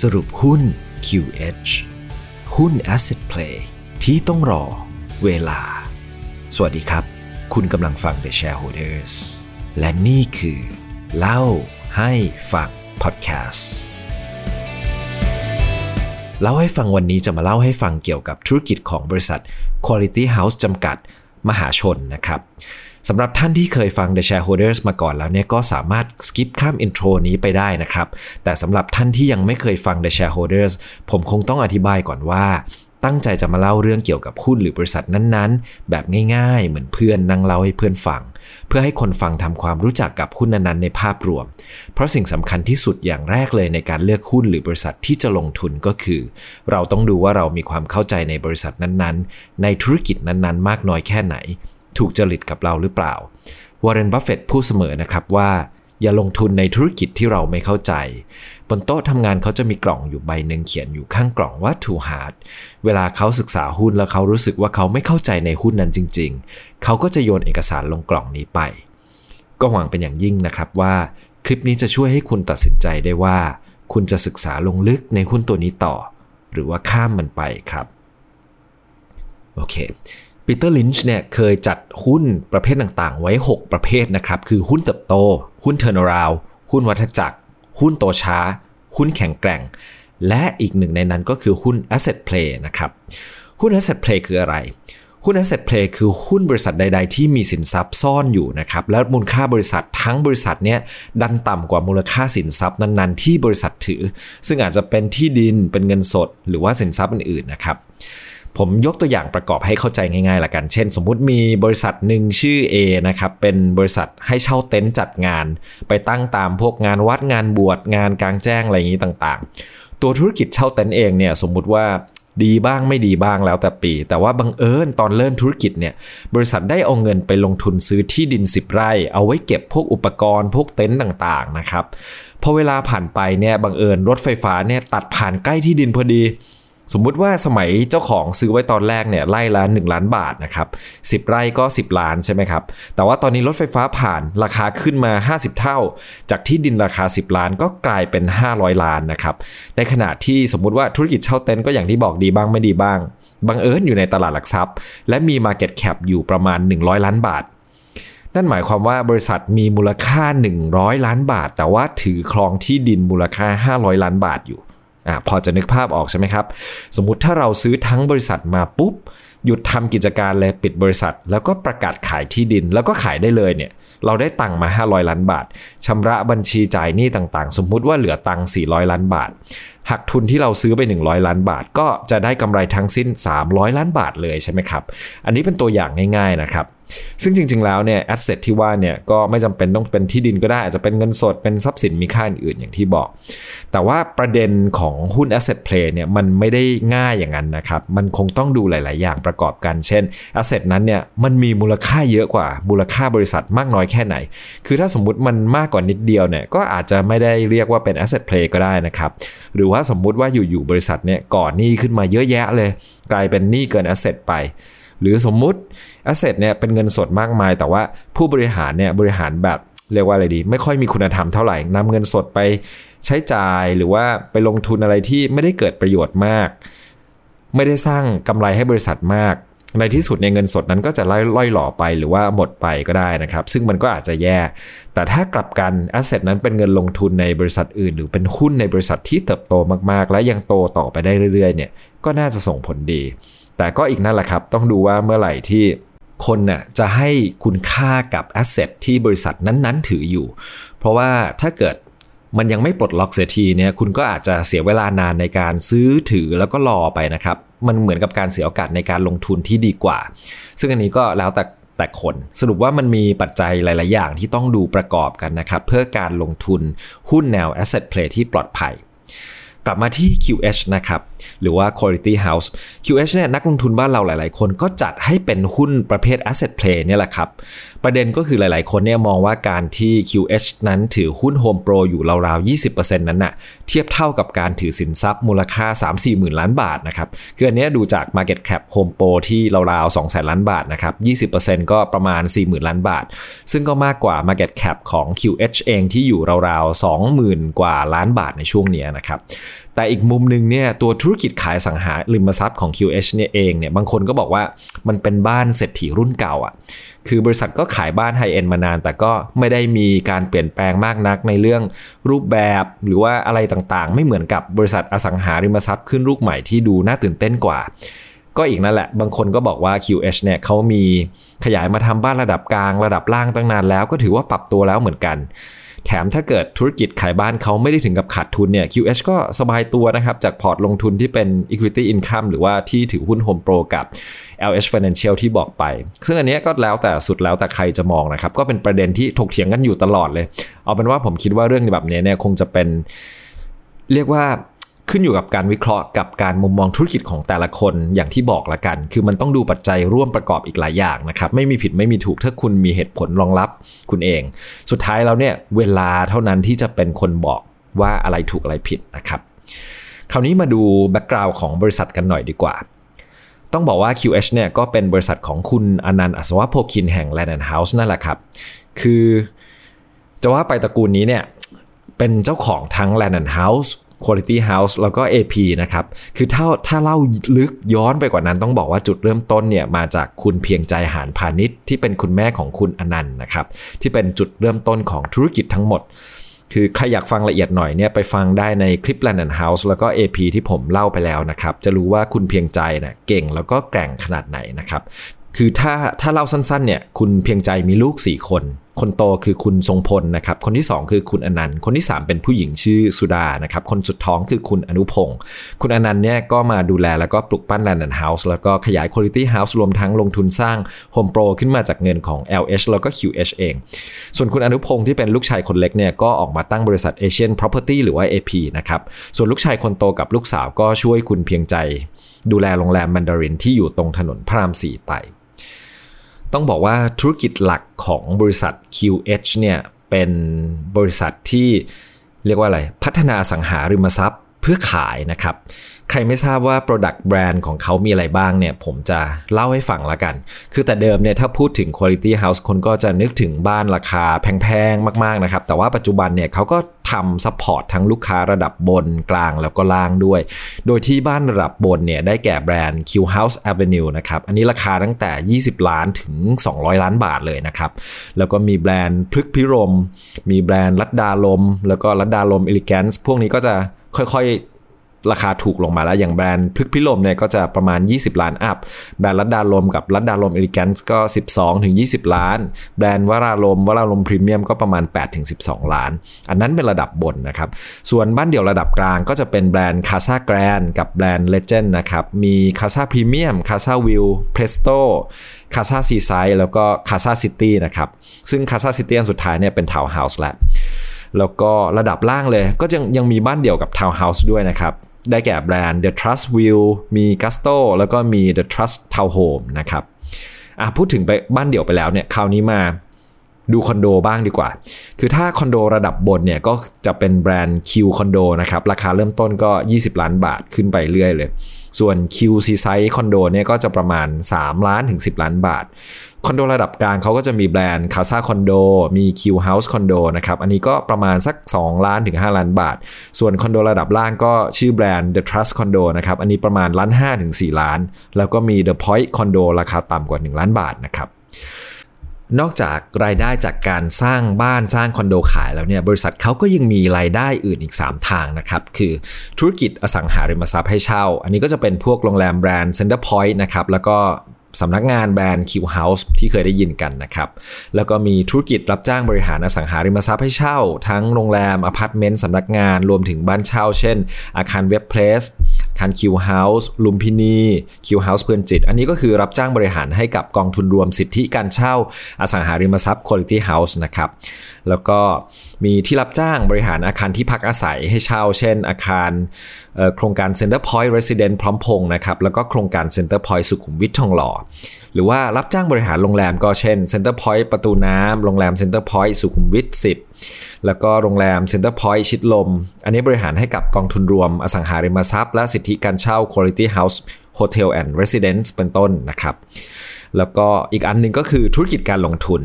สรุปหุ้น QH หุ้น Asset Play ที่ต้องรอเวลา สวัสดีครับ คุณกำลังฟัง The Shareholders และนี่คือ เล่าให้ฟัง Podcast เล่าให้ฟังวันนี้จะมาเล่าให้ฟังเกี่ยวกับธุรกิจของบริษัท Quality House จำกัดมหาชนนะครับ สำหรับท่านที่เคยฟัง The Shareholders มาก่อนแล้วเนี่ยก็สามารถสกิปข้ามอินโทรนี้ไปได้นะครับ แต่สำหรับท่านที่ยังไม่เคยฟัง The Shareholders ผมคงต้องอธิบายก่อนว่า ตั้งใจจะมาเล่าเรื่องเกี่ยวกับหุ้นหรือบริษัทนั้นๆ แบบง่ายๆ เหมือนเพื่อนนั่งเล่าให้เพื่อนฟัง เพื่อให้คนฟังทำความรู้จักกับหุ้นนั้นๆในภาพรวม เพราะสิ่งสำคัญที่สุดอย่างแรกเลยในการเลือกหุ้นหรือบริษัทที่จะลงทุนก็คือ เราต้องดูว่าเรามีความเข้าใจในบริษัทนั้นๆ ในธุรกิจนั้นๆ มากน้อยแค่ไหน ถูกจริตกับเราหรือเปล่าวอร์เรนบัฟเฟตพูดเสมอนะครับว่าอย่าลงทุนในธุรกิจที่เราไม่เข้าใจ บนโต๊ะทำงานเขาจะมีกล่องอยู่ใบหนึ่งเขียนอยู่ข้างกล่องว่า too hard เวลาเขาศึกษาหุ้นแล้วเขารู้สึกว่าเขาไม่เข้าใจในหุ้นนั้นจริง ๆ เขาก็จะโยนเอกสารลงกล่องนี้ไป ก็หวังเป็นอย่างยิ่งนะครับว่า คลิปนี้จะช่วยให้คุณตัดสินใจได้ว่า คุณจะศึกษาลงลึกในหุ้นตัวนี้ต่อ หรือว่าข้ามมันไปครับ โอเค ปีเตอร์ลินช์เนี่ยเคยจัดหุ้นประเภทต่างๆ ไว้ 6 ประเภทนะครับ คือหุ้นเติบโต หุ้น turnaround หุ้นวัฏจักร หุ้นโตช้า หุ้นแข็งแกร่ง และอีกหนึ่งในนั้นก็คือหุ้น asset play นะครับ หุ้น asset play คืออะไร หุ้น asset play คือหุ้นบริษัทใด ๆ ที่มีสินทรัพย์ซ่อนอยู่นะครับ และมูลค่าบริษัททั้งบริษัทเนี่ยดันต่ำกว่ามูลค่าสินทรัพย์นั้นๆ ที่บริษัทถือ ซึ่งอาจจะเป็นที่ดิน เป็นเงินสด หรือว่าสินทรัพย์อื่นๆ นะครับ ผมยกตัวอย่างประกอบให้เข้าใจง่ายๆละกัน เช่น สมมุติมีบริษัทหนึ่งชื่อ A นะครับ เป็นบริษัทให้เช่าเต็นท์จัดงาน ไปตั้งตามพวกงานวัดงานบวชงานกลางแจ้งอะไรอย่างนี้ต่างๆ ตัวธุรกิจเช่าเต็นท์เองเนี่ยสมมุติว่าดีบ้างไม่ดีบ้างแล้วแต่ปี แต่ว่าบังเอิญตอนเริ่มธุรกิจเนี่ยบริษัทได้เอาเงินไปลงทุนซื้อที่ดิน 10 ไร่ เอาไว้เก็บพวกอุปกรณ์พวกเต็นท์ต่างๆนะครับพอเวลาผ่านไปเนี่ยบังเอิญรถไฟฟ้าเนี่ยตัดผ่านใกล้ที่ดินพอดี สมมุติว่าสมัยเจ้าของซื้อไว้ตอนแรกเนี่ยไร่ละ1ล้านบาทนะครับ10 ไร่ก็ 10 ล้านใช่ไหมครับ แต่ว่าตอนนี้รถไฟฟ้าผ่านราคาขึ้นมา 50 เท่า จากที่ดินราคา 10 ล้านก็กลายเป็น 500 ล้านนะครับ ในขณะที่สมมุติว่าธุรกิจเช่าเต็นท์ก็อย่างที่บอกดีบ้างไม่ดีบ้าง บังเอิญอยู่ในตลาดหลักทรัพย์ และมี Market Cap อยู่ประมาณ 100 ล้านบาท นั่นหมายความว่าบริษัทมีมูลค่า 100 ล้านบาท แต่ว่าถือครองที่ดินมูลค่า 500 ล้านบาทอยู่ อะพอจะนึกภาพออกใช่ไหมครับ สมมุติถ้าเราซื้อทั้งบริษัทมาปุ๊บ หยุดทำกิจการเลยปิดบริษัท แล้วก็ประกาศขายที่ดินแล้วก็ขายได้เลยเนี่ยเราได้ตังค์มา 500 ล้านบาทชำระบัญชีจ่ายหนี้ต่างๆ สมมุติว่าเหลือตังค์400 ล้านบาท หักทุนที่เราซื้อไป 100 ล้านบาท ก็จะได้กำไรทั้งสิ้น 300 ล้านบาทเลยใช่ไหมครับ อันนี้เป็นตัวอย่างง่ายๆนะครับ ซึ่งจริงๆแล้วเนี่ยแอสเซทที่ว่าเนี่ยก็ไม่จำเป็นต้องเป็นที่ดินก็ได้อาจจะเป็นเงินสดเป็นทรัพย์สินมีค่าอื่นอย่างที่บอก แต่ว่าประเด็นของหุ้น asset play เนี่ยมันไม่ได้ง่ายอย่างนั้นนะครับ มันคงต้องดูหลาย ๆ อย่างประประกอบกัน เช่น asset นั้นเนี่ยมันมีมูลค่าเยอะกว่ามูลค่าบริษัทมากน้อยแค่ไหน คือถ้าสมมุติมันมากกว่านิดเดียวเนี่ยก็อาจจะไม่ได้เรียกว่าเป็น asset play ก็ได้นะครับหรือว่าสมมุติว่าอยู่ๆบริษัทเนี่ยก่อนหนี้ขึ้นมาเยอะแยะเลย กลายเป็นหนี้เกิน asset ไปหรือสมมุติ asset เนี่ยเป็นเงินสดมากมาย แต่ว่าผู้บริหารเนี่ยบริหารแบบเรียกว่าอะไรดี ไม่ค่อยมีคุณธรรมเท่าไหร่นำเงินสดไปใช้จ่ายหรือว่าไปลงทุนอะไรที่ไม่ได้เกิดประโยชน์มาก ไม่ได้สร้างกำไรให้บริษัทมาก ในที่สุดในเงินสดนั้นก็จะล่อยล่อยหล่อไปหรือว่าหมดไปก็ได้นะครับ ซึ่งมันก็อาจจะแย่ แต่ถ้ากลับกันแอสเซทนั้นเป็นเงินลงทุนในบริษัทอื่น หรือเป็นหุ้นในบริษัทที่เติบโตมากๆ และยังโตต่อไปได้เรื่อยๆ เนี่ยก็น่าจะส่งผลดี แต่ก็อีกนั่นแหละครับ ต้องดูว่าเมื่อไหร่ที่คนน่ะจะให้คุณค่ากับแอสเซทที่บริษัทนั้นๆ ถืออยู่ เพราะว่าถ้าเกิด มันยังไม่ปลดล็อกเสียทีเนี่ยคุณก็อาจจะเสียเวลานานในการซื้อถือแล้วก็รอไปนะครับ มันเหมือนกับการเสียโอกาสในการลงทุนที่ดีกว่า ซึ่งอันนี้ก็แล้วแต่แต่คนสรุปว่ามันมีปัจจัยหลาย ๆ อย่างที่ต้องดูประกอบกันนะครับ เพื่อการลงทุนหุ้นแนว asset play ที่ปลอดภัย กลับมาที่ QH นะครับหรือว่า Quality House QH เนี่ยนักลงทุนบ้านเราหลาย ๆ คนก็จัดให้เป็นหุ้นประเภท asset play เนี่ยแหละครับ ประเด็นก็คือหลาย ๆ คนเนี่ยมองว่าการที่ QH นั้นถือหุ้น Home Pro อยู่ราว ๆ 20%นั้นน่ะเทียบเท่ากับการถือสินทรัพย์มูลค่า 3-4หมื่นล้านบาทนะครับคืออันนี้ดูจาก Market Cap Home Pro ที่ราว ๆ2แสนล้านบาทนะครับ20%ก็ประมาณ 40,000 ล้านบาท ซึ่งก็มากกว่า Market Cap ของ QH เองที่อยู่ราว ๆ 20,000 กว่าล้านบาทในช่วงนี้นะครับแต่อีกมุมหนึ่งเนี่ยตัวธุรกิจขายสังหาริมทรัพย์ของ QH เนี่ยเองเนี่ยบางคนก็บอกว่ามันเป็นบ้านเศรษฐีรุ่นเก่าอะ่ะคือบริษัทก็ขายบ้านไฮเอ็นมานาน แต่ก็ไม่ได้มีการเปลี่ยนแปลงมากนักในเรื่องรูปแบบหรือว่าอะไรต่างๆ ไม่เหมือนกับบริษัทอสังหาริมทรัพย์ขึ้นรูปใหม่ที่ดูน่าตื่นเต้นกว่า ก็อีกนั่นแหละ บางคนก็บอกว่า QH เนี่ยเขามีขยายมาทำบ้านระดับกลางระดับล่างตั้งนานแล้ว ก็ถือว่าปรับตัวแล้วเหมือนกัน แถมถ้าเกิดธุรกิจขายบ้านเขาไม่ได้ถึงกับขาดทุนเนี่ย QH ก็สบายตัวนะครับ จากพอร์ตลงทุนที่เป็น equity income หรือว่าที่ถือหุ้น Home Pro กับ LH Financial ที่บอกไป ซึ่งอันนี้ก็แล้วแต่สุดแล้วแต่ใครจะมองนะครับ ก็เป็นประเด็นที่ถกเถียงกันอยู่ตลอดเลย เอาเป็นว่าผมคิดว่าเรื่องแบบนี้เนี่ยคงจะเป็นเรียกว่า ขึ้นอยู่กับการวิเคราะห์กับการมุมมองธุรกิจของแต่ละคนอย่างที่บอกละกัน คือมันต้องดูปัจจัยร่วมประกอบอีกหลายอย่างนะครับไม่มีผิดไม่มีถูกถ้าคุณมีเหตุผลรองรับคุณเอง สุดท้ายแล้วเนี่ยเวลาเท่านั้นที่จะเป็นคนบอกว่าอะไรถูกอะไรผิดนะครับคราวนี้มาดู background ของบริษัทกันหน่อยดีกว่า ต้องบอกว่า QH เนี่ยก็เป็นบริษัทของคุณอนันต์อัศวโภคินแห่ง Land House นั่นแหละครับ คือจะว่าไปตระกูลนี้เนี่ยเป็นเจ้าของทั้ง Land & House Quality House แล้วก็ AP นะครับ คือถ้าถ้าเล่าลึกย้อนไปกว่านั้นต้องบอกว่าจุดเริ่มต้นเนี่ยมาจากคุณเพียงใจหาญพาณิชย์ที่เป็นคุณแม่ของคุณอนันต์นะครับ ที่เป็นจุดเริ่มต้นของธุรกิจทั้งหมด คือใครอยากฟังละเอียดหน่อยเนี่ยไปฟังได้ในคลิป Land and House แล้วก็ AP ที่ผมเล่าไปแล้วนะครับ จะรู้ว่าคุณเพียงใจเนะ่ยเก่งแล้วก็แกร่งขนาดไหนนะครับ คือถ้าถ้าเล่าสั้นๆเนี่ยคุณเพียงใจมีลูก 4 คน คนโตคือคุณทรงพลนะครับ คนที่ 2 คือคุณอนันต์ คนที่ 3 เป็นผู้หญิงชื่อสุดานะครับ คนสุดท้องคือคุณอนุพงศ์ คุณอนันต์เนี่ยก็มาดูแลแล้วก็ปลุกปั้นแลนด์เฮาส์แล้วก็ขยาย Quality House รวมทั้งลงทุนสร้าง Home Pro ขึ้นมาจากเงินของ LH แล้วก็ QH เอง ส่วนคุณอนุพงศ์ที่เป็นลูกชายคนเล็กเนี่ยก็ออกมาตั้งบริษัท Asian Property หรือว่า AP นะครับ ส่วนลูกชายคนโตกับลูกสาวก็ช่วยคุณเพียงใจ ดูแลโรงแรมมันดารินที่อยู่ตรงถนนพระรามสี่ไป ต้องบอกว่าธุรกิจหลักของบริษัท QH เนี่ยเป็นบริษัทที่เรียกว่าอะไร พัฒนาสังหาริมทรัพย์เพื่อขายนะครับ ใครไม่ทราบว่า Product Brand ของเขามีอะไรบ้างเนี่ย ผมจะเล่าให้ฟังละกัน คือแต่เดิมเนี่ยถ้าพูดถึง Quality House คนก็จะนึกถึงบ้านราคาแพงๆ มากๆนะครับ แต่ว่าปัจจุบันเนี่ยเขาก็ทำ support ทั้งลูกค้าระดับบนกลางแล้วก็ล่างด้วย โดยที่บ้านระดับบนเนี่ยได้แก่แบรนด์ Q House Avenue นะครับ อันนี้ราคาตั้งแต่ 20 ล้านถึง 200 ล้านบาทเลยนะครับ แล้วก็มีแบรนด์พฤกษ์ภิรมย์ มีแบรนด์ลัดดารมย์ แล้วก็ลัดดารมย์ Elegance พวกนี้ก็จะค่อยๆ ราคาถูกลงมาแล้ว อย่างแบรนด์พฤกษ์ภิรมย์เนี่ยก็จะประมาณ 20 ล้าน up แบรนด์ลัดดารมย์กับลัดดารมย์ Elegance ก็ 12 ถึง 20 ล้าน แบรนด์วรารมย์วรารมยมก็ประมาณ 8 ถึง 12 ล้าน อันนั้นเป็นระดับบนนะครับ ส่วนบ้านเดี่ยวระดับกลางก็จะเป็นแบรนด์ Casa Grand กับแบรนด์ Legend นะครับ มี Casa Premium Casa Ville Casa Presto Casa Seaside แล้วก็ Casa City นะครับ ซึ่ง Casa City อันสุดท้ายเนี่ยเป็นทาวน์เฮาส์แหละแล้วก็ระดับล่างเลยก็ยังยังมีบ้านเดี่ยวกับทาวน์เฮาส์ด้วยนะครับ ได้แก่แบรนด์ The Trust View มี Gusto แล้วก็มี The Trust Town Home นะครับอะพูดถึงไปบ้านเดี่ยวไปแล้วเนี่ยคราวนี้มาดูคอนโดบ้างดีกว่า คือถ้าคอนโดระดับบนเนี่ยก็จะเป็นแบรนด์ Q คอนโดนะครับ ราคาเริ่มต้นก็ 20 ล้านบาทขึ้นไปเรื่อยเลย ส่วน Q C Size คอนโดเนี่ยก็จะประมาณ 3 ล้านถึง 10 ล้านบาท คอนโดระดับกลางเขาก็จะมีแบรนด์คาซาคอนโดมี Q House คอนโดนะครับ อันนี้ก็ประมาณสัก 2 ล้านถึง 5 ล้านบาท ส่วนคอนโดระดับล่างก็ชื่อแบรนด์ The Trust Condo นะครับ อันนี้ประมาณล้าน5ถึง4ล้าน แล้วก็มี The Point Condo ราคาต่ำกว่า 1 ล้านบาทนะครับ นอกจากรายได้จากการสร้างบ้านสร้างคอนโดขายแล้วเนี่ยบริษัทเขาก็ยังมีรายได้อื่นอีก 3 ทางนะครับคือธุรกิจอสังหาริมทรัพย์ให้เช่า อันนี้ก็จะเป็นพวกโรงแรมแบรนด์ Center Point นะครับแล้วก็สำนักงานแบรนด์ Q House ที่เคยได้ยินกันนะครับ แล้วก็มีธุรกิจรับจ้างบริหารอสังหาริมทรัพย์ให้เช่า ทั้งโรงแรมอพาร์ตเมนต์สำนักงานรวมถึงบ้านเช่า เช่น อาคารเวฟเพลส อาคาร Q House ลุมพินี Q House เพลินจิต อันนี้ก็คือรับจ้างบริหารให้กับกองทุนรวมสิทธิการเช่าอสังหาริมทรัพย์ Quality House นะครับแล้วก็มีที่รับจ้างบริหารอาคารที่พักอาศัยให้เช่า เช่น อาคารโครงการ Center Point Resident พร้อมพงนะครับแล้วก็โครงการ Center Point สุขุมวิททองหล่อหรือว่ารับจ้างบริหารโรงแรมก็เช่น Center Point ประตูน้ำโรงแรม Center Point สุขุมวิท 10 แล้วก็โรงแรม Center Point ชิดลม อันนี้บริหารให้กับกองทุนรวมอสังหาริมทรัพย์ และสิทธิการเช่า Quality House Hotel and Residence เป็นต้นนะครับ แล้วก็อีกอันนึงก็คือธุรกิจการลงทุน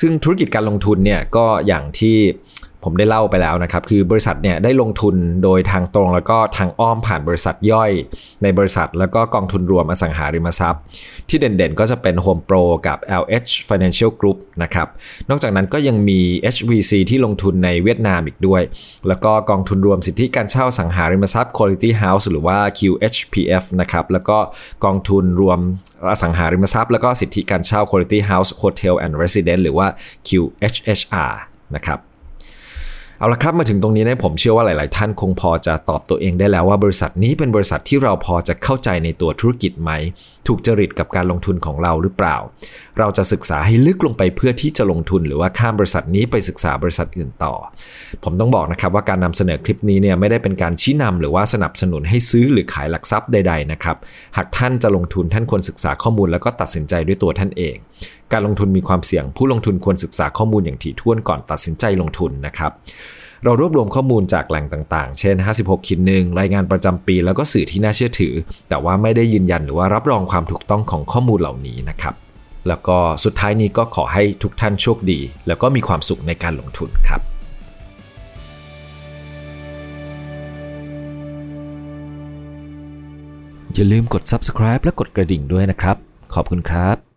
ซึ่งธุรกิจการลงทุนเนี่ยก็อย่างที่ ผมได้เล่าไปแล้วนะครับ คือบริษัทเนี่ยได้ลงทุนโดยทางตรงแล้วก็ทางอ้อมผ่านบริษัทย่อยในบริษัท แล้วก็กองทุนรวมอสังหาริมทรัพย์ ที่เด่นๆก็จะเป็น Home Pro กับ LH Financial Group นะครับ นอกจากนั้นก็ยังมี HVC ที่ลงทุนในเวียดนามอีกด้วย แล้วก็กองทุนรวมสิทธิการเช่าสังหาริมทรัพย์ Quality House หรือว่า QHPF นะครับ แล้วก็กองทุนรวมอสังหาริมทรัพย์ แล้วก็สิทธิการเช่า Quality House Hotel and Residence หรือว่า QHHR นะครับ เอาละครับมาถึงตรงนี้นะผมเชื่อว่าหลาย ๆ ท่านคงพอจะตอบตัวเองได้แล้วว่าบริษัทนี้เป็นบริษัทที่เราพอจะเข้าใจในตัวธุรกิจไหม ถูกจริตกับการลงทุนของเราหรือเปล่า เราจะศึกษาให้ลึกลงไปเพื่อที่จะลงทุนหรือว่าข้ามบริษัทนี้ไปศึกษาบริษัทอื่นต่อ ผมต้องบอกนะครับว่าการนำเสนอคลิปนี้เนี่ยไม่ได้เป็นการชี้นำหรือว่าสนับสนุนให้ซื้อหรือขายหลักทรัพย์ใด ๆ นะครับ หากท่านจะลงทุนท่านควรศึกษาข้อมูลแล้วก็ตัดสินใจด้วยตัวท่านเอง การลงทุนมีความเสี่ยง ผู้ลงทุนควรศึกษาข้อมูลอย่างถี่ถ้วนก่อนตัดสินใจลงทุนนะครับ เรารวบรวมข้อมูลจากแหล่งต่างๆ เช่น 56คิดหนึ่งรายงานประจำปี แล้วก็สื่อที่น่าเชื่อถือ แต่ว่าไม่ได้ยืนยันหรือว่ารับรองความถูกต้องของข้อมูลเหล่านี้นะครับ แล้วก็สุดท้ายนี้ก็ขอให้ทุกท่านโชคดี แล้วก็มีความสุขในการลงทุนครับอย่าลืมกด subscribe และกดกระดิ่งด้วยนะครับ ขอบคุณครับ